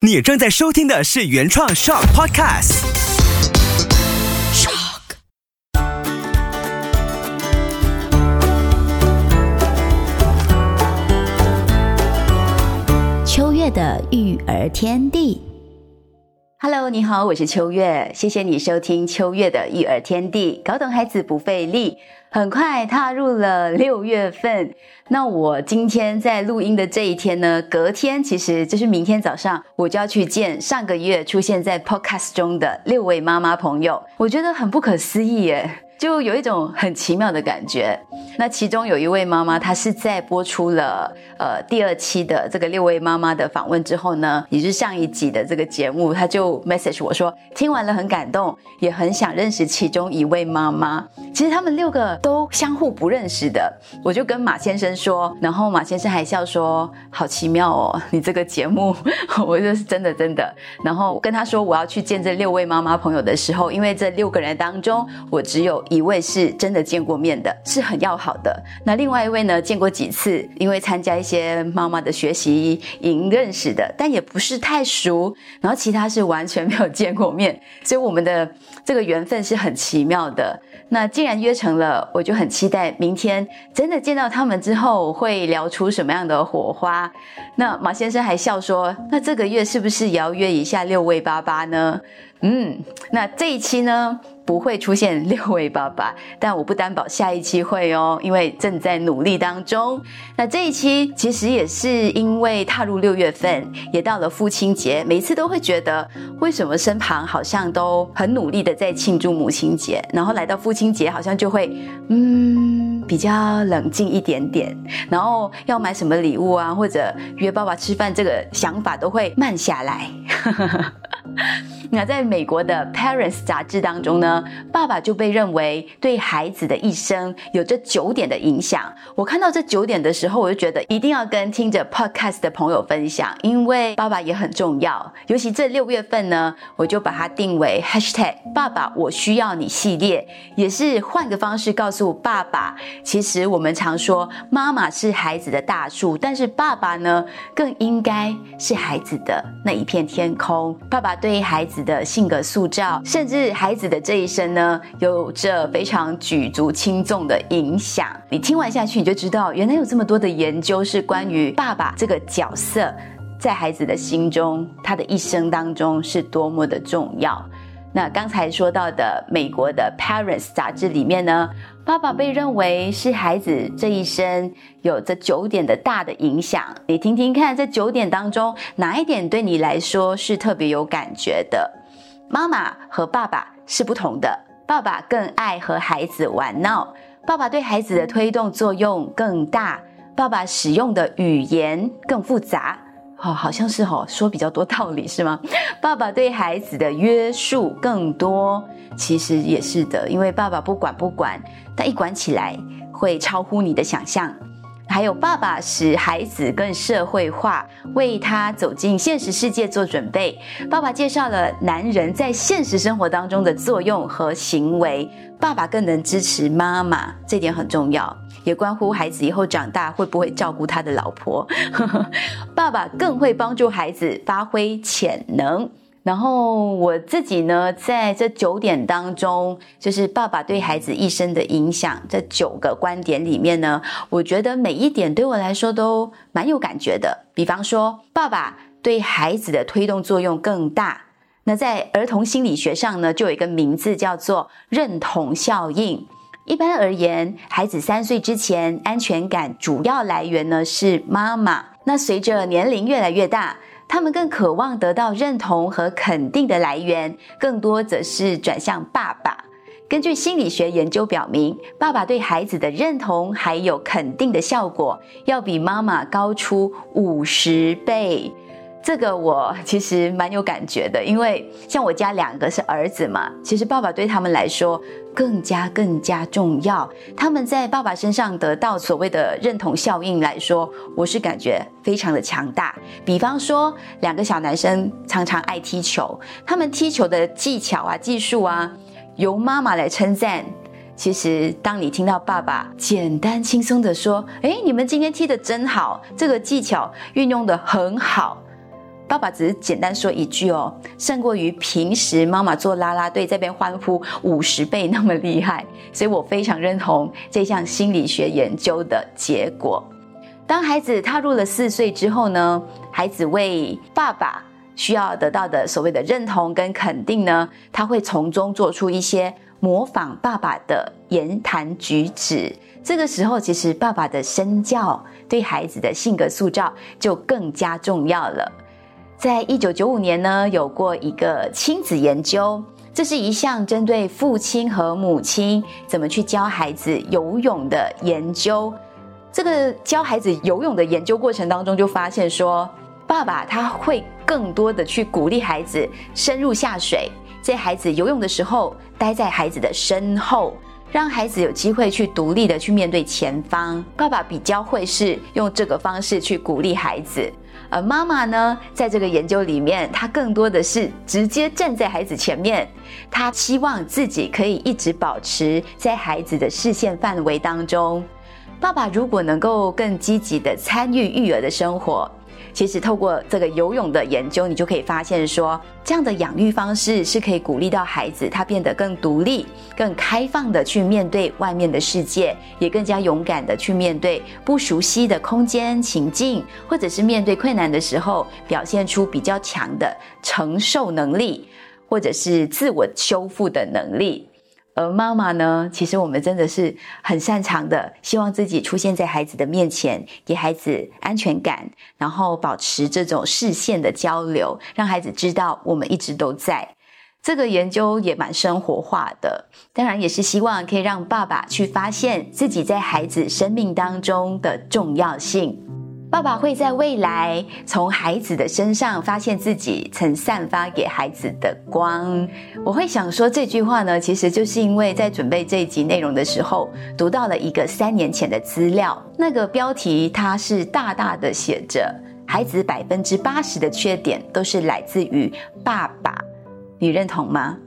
你正在收听的是原创 Shock Podcast。Shock。秋月的育儿天地。Hello，你好，我是秋月，谢谢你收听秋月的育儿天地，搞懂孩子不费力。很快踏入了六月份，那我今天在录音的这一天呢，隔天其实就是明天早上，我就要去见上个月出现在 Podcast 中的六位妈妈朋友，我觉得很不可思议耶。就有一种很奇妙的感觉。那其中有一位妈妈，她是在播出了呃第二期的这个六位妈妈的访问之后呢，也是上一集的这个节目，她就 message 我说，听完了很感动，也很想认识其中一位妈妈。其实他们六个都相互不认识的，我就跟马先生说，然后马先生还笑说，好奇妙哦，你这个节目，我就是真的真的。然后跟他说我要去见这六位妈妈朋友的时候，因为这六个人当中，我只有。一位是真的见过面的，是很要好的。那另外一位呢，见过几次，因为参加一些妈妈的学习营认识的，但也不是太熟。然后其他是完全没有见过面，所以我们的这个缘分是很奇妙的。那既然约成了，我就很期待明天真的见到他们之后会聊出什么样的火花。那马先生还笑说：“那这个月是不是也要约一下六位爸爸呢？”嗯，那这一期呢？不会出现 六位爸爸，但我不担保下一期会哦，因为正在努力当中。那这一期其实也是因为踏入六月份，也到了父亲节，每次都会觉得为什么身旁好像都很努力的在庆祝母亲节，然后来到父亲节好像就会嗯比较冷静一点点，然后要买什么礼物啊，或者约爸爸吃饭，这个想法都会慢下来。那在美国的 Parents 杂志当中呢，爸爸就被认为对孩子的一生有这九点的影响。我看到这九点的时候，我就觉得一定要跟听着 Podcast 的朋友分享，因为爸爸也很重要。尤其这六月份呢，我就把它定为 Hashtag 爸爸我需要你系列，也是换个方式告诉爸爸，其实我们常说妈妈是孩子的大树，但是爸爸呢，更应该是孩子的那一片天空。爸爸对孩子。的性格塑造，甚至孩子的这一生呢，有着非常举足轻重的影响。你听完下去，你就知道，原来有这么多的研究是关于爸爸这个角色，在孩子的心中，他的一生当中是多么的重要。那刚才说到的美国的 Parents 杂志里面呢，爸爸被认为是孩子这一生有着九点的大的影响。你听听看，这九点当中哪一点对你来说是特别有感觉的？妈妈和爸爸是不同的，爸爸更爱和孩子玩闹，爸爸对孩子的推动作用更大，爸爸使用的语言更复杂，哦，好像是哦，说比较多道理是吗？爸爸对孩子的约束更多，其实也是的，因为爸爸不管不管，但一管起来会超乎你的想象。还有爸爸使孩子更社会化，为他走进现实世界做准备。爸爸介绍了男人在现实生活当中的作用和行为。爸爸更能支持妈妈，这点很重要，也关乎孩子以后长大会不会照顾他的老婆。爸爸更会帮助孩子发挥潜能。然后我自己呢，在这九点当中，就是爸爸对孩子一生的影响，这九个观点里面呢，我觉得每一点对我来说都蛮有感觉的。比方说，爸爸对孩子的推动作用更大。那在儿童心理学上呢，就有一个名字叫做认同效应。一般而言，孩子三岁之前，安全感主要来源呢是妈妈。那随着年龄越来越大，他们更渴望得到认同和肯定的来源，更多则是转向爸爸。根据心理学研究表明，爸爸对孩子的认同还有肯定的效果，要比妈妈高出五十倍。这个我其实蛮有感觉的，因为像我家两个是儿子嘛，其实爸爸对他们来说更加更加重要。他们在爸爸身上得到所谓的认同效应来说，我是感觉非常的强大。比方说，两个小男生常常爱踢球，他们踢球的技巧啊、技术啊，由妈妈来称赞。其实，当你听到爸爸简单轻松的说：“哎，你们今天踢的真好，这个技巧运用的很好。”爸爸只是简单说一句哦，胜过于平时妈妈做啦啦队这边欢呼五十倍那么厉害。所以我非常认同这项心理学研究的结果。当孩子踏入了四岁之后呢，孩子为爸爸需要得到的所谓的认同跟肯定呢，他会从中做出一些模仿爸爸的言谈举止。这个时候，其实爸爸的身教对孩子的性格塑造就更加重要了。在一九九五年呢，有过一个亲子研究，这是一项针对父亲和母亲怎么去教孩子游泳的研究。这个教孩子游泳的研究过程当中，就发现说，爸爸他会更多的去鼓励孩子深入下水，在孩子游泳的时候，待在孩子的身后。让孩子有机会去独立的去面对前方，爸爸比较会是用这个方式去鼓励孩子，而妈妈呢，在这个研究里面，她更多的是直接站在孩子前面，她希望自己可以一直保持在孩子的视线范围当中。爸爸如果能够更积极的参与育儿的生活。其实透过这个游泳的研究，你就可以发现说，这样的养育方式是可以鼓励到孩子他变得更独立、更开放的去面对外面的世界，也更加勇敢的去面对不熟悉的空间情境，或者是面对困难的时候，表现出比较强的承受能力，或者是自我修复的能力。而妈妈呢，其实我们真的是很擅长的，希望自己出现在孩子的面前，给孩子安全感，然后保持这种视线的交流，让孩子知道我们一直都在。这个研究也蛮生活化的，当然也是希望可以让爸爸去发现自己在孩子生命当中的重要性。爸爸会在未来从孩子的身上发现自己曾散发给孩子的光。我会想说这句话呢，其实就是因为在准备这一集内容的时候，读到了一个三年前的资料，那个标题它是大大的写着：孩子百分之八十的缺点都是来自于爸爸。你认同吗？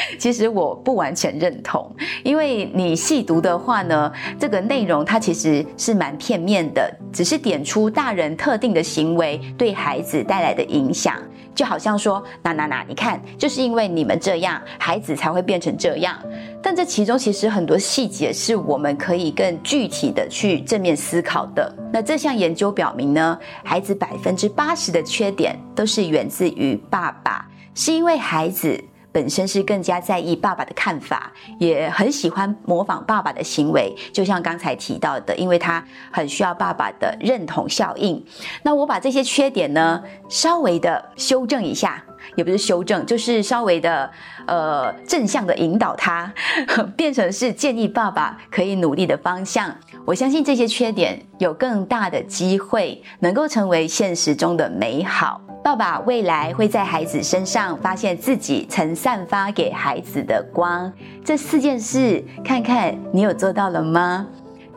其实我不完全认同，因为你细读的话呢，这个内容它其实是蛮片面的，只是点出大人特定的行为对孩子带来的影响，就好像说，那那那，你看，就是因为你们这样，孩子才会变成这样。但这其中其实很多细节是我们可以更具体的去正面思考的。那这项研究表明呢，孩子百分之八十的缺点都是源自于爸爸，是因为孩子。本身是更加在意爸爸的看法，也很喜欢模仿爸爸的行为，就像刚才提到的，因为他很需要爸爸的认同效应。那我把这些缺点呢，稍微的修正一下，也不是修正，就是稍微的呃正向的引导他，变成是建议爸爸可以努力的方向。我相信这些缺点有更大的机会能够成为现实中的美好。爸爸未来会在孩子身上发现自己曾散发给孩子的光。这四件事，看看你有做到了吗？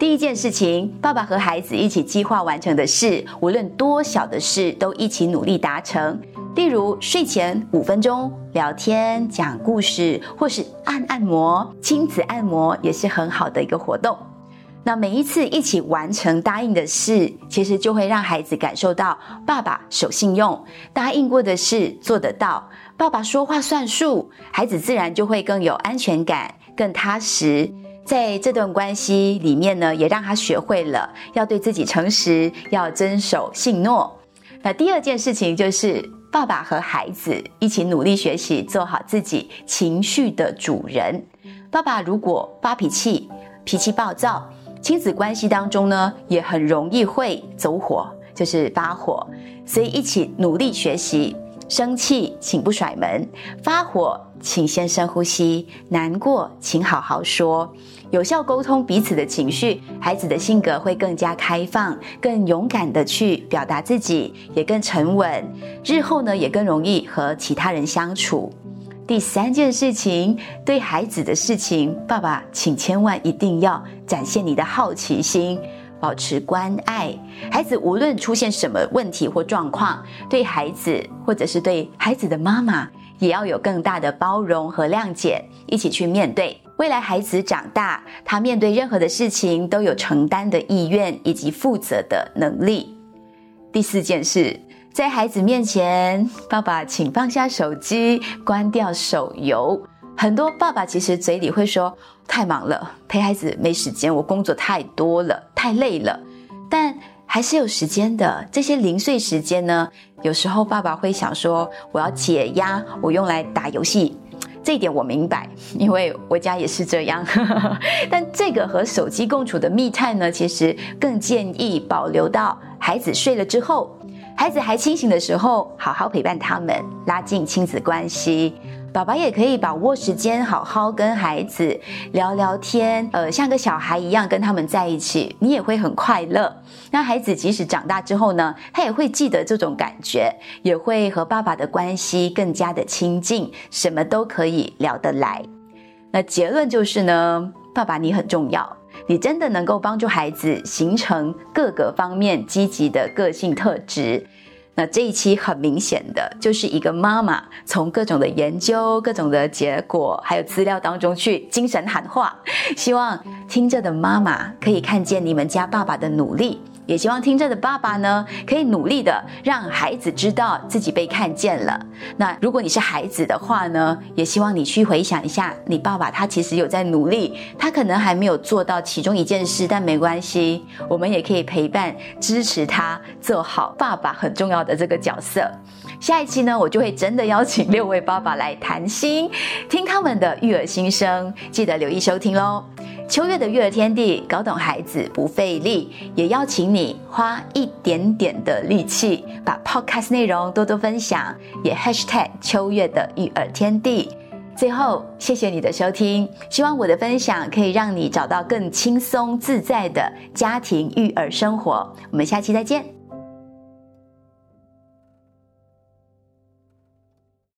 第一件事情，爸爸和孩子一起计划完成的事，无论多小的事，都一起努力达成。例如，睡前五分钟聊天、讲故事，或是按按摩，亲子按摩也是很好的一个活动。那每一次一起完成答应的事，其实就会让孩子感受到爸爸守信用，答应过的事做得到，爸爸说话算数，孩子自然就会更有安全感，更踏实。在这段关系里面呢，也让他学会了要对自己诚实，要遵守信诺。那第二件事情就是，爸爸和孩子一起努力学习，做好自己情绪的主人。爸爸如果发脾气，脾气暴躁。亲子关系当中呢，也很容易会走火，就是发火，所以一起努力学习。生气，请不甩门；发火，请先深呼吸；难过，请好好说。有效沟通彼此的情绪，孩子的性格会更加开放，更勇敢的去表达自己，也更沉稳。日后呢，也更容易和其他人相处。第三件事情，对孩子的事情，爸爸，请千万一定要展现你的好奇心，保持关爱。孩子无论出现什么问题或状况，对孩子或者是对孩子的妈妈，也要有更大的包容和谅解，一起去面对。未来孩子长大，他面对任何的事情都有承担的意愿以及负责的能力。第四件事。在孩子面前，爸爸请放下手机，关掉手游。很多爸爸其实嘴里会说太忙了，陪孩子没时间，我工作太多了，太累了。但还是有时间的。这些零碎时间呢，有时候爸爸会想说，我要解压，我用来打游戏。这一点我明白，因为我家也是这样。但这个和手机共处的密探呢，其实更建议保留到孩子睡了之后，孩子还清醒的时候，好好陪伴他们，拉近亲子关系。爸爸也可以把握时间，好好跟孩子聊聊天，呃，像个小孩一样跟他们在一起，你也会很快乐。那孩子即使长大之后呢，他也会记得这种感觉，也会和爸爸的关系更加的亲近，什么都可以聊得来。那结论就是呢，爸爸你很重要，你真的能够帮助孩子形成各个方面积极的个性特质。那这一期很明显的就是一个妈妈从各种的研究、各种的结果还有资料当中去精神喊话，希望听着的妈妈可以看见你们家爸爸的努力。也希望听着的爸爸呢，可以努力的让孩子知道自己被看见了。那如果你是孩子的话呢，也希望你去回想一下，你爸爸他其实有在努力，他可能还没有做到其中一件事，但没关系，我们也可以陪伴支持他做好爸爸很重要的这个角色。下一期呢，我就会真的邀请六位爸爸来谈心，听他们的育儿心声，记得留意收听喽。秋月的育儿天地，搞懂孩子不费力，也邀请你花一点点的力气，把 Podcast 内容多多分享，也 Hashtag 秋月的育儿天地。最后，谢谢你的收听，希望我的分享可以让你找到更轻松自在的家庭育儿生活。我们下期再见。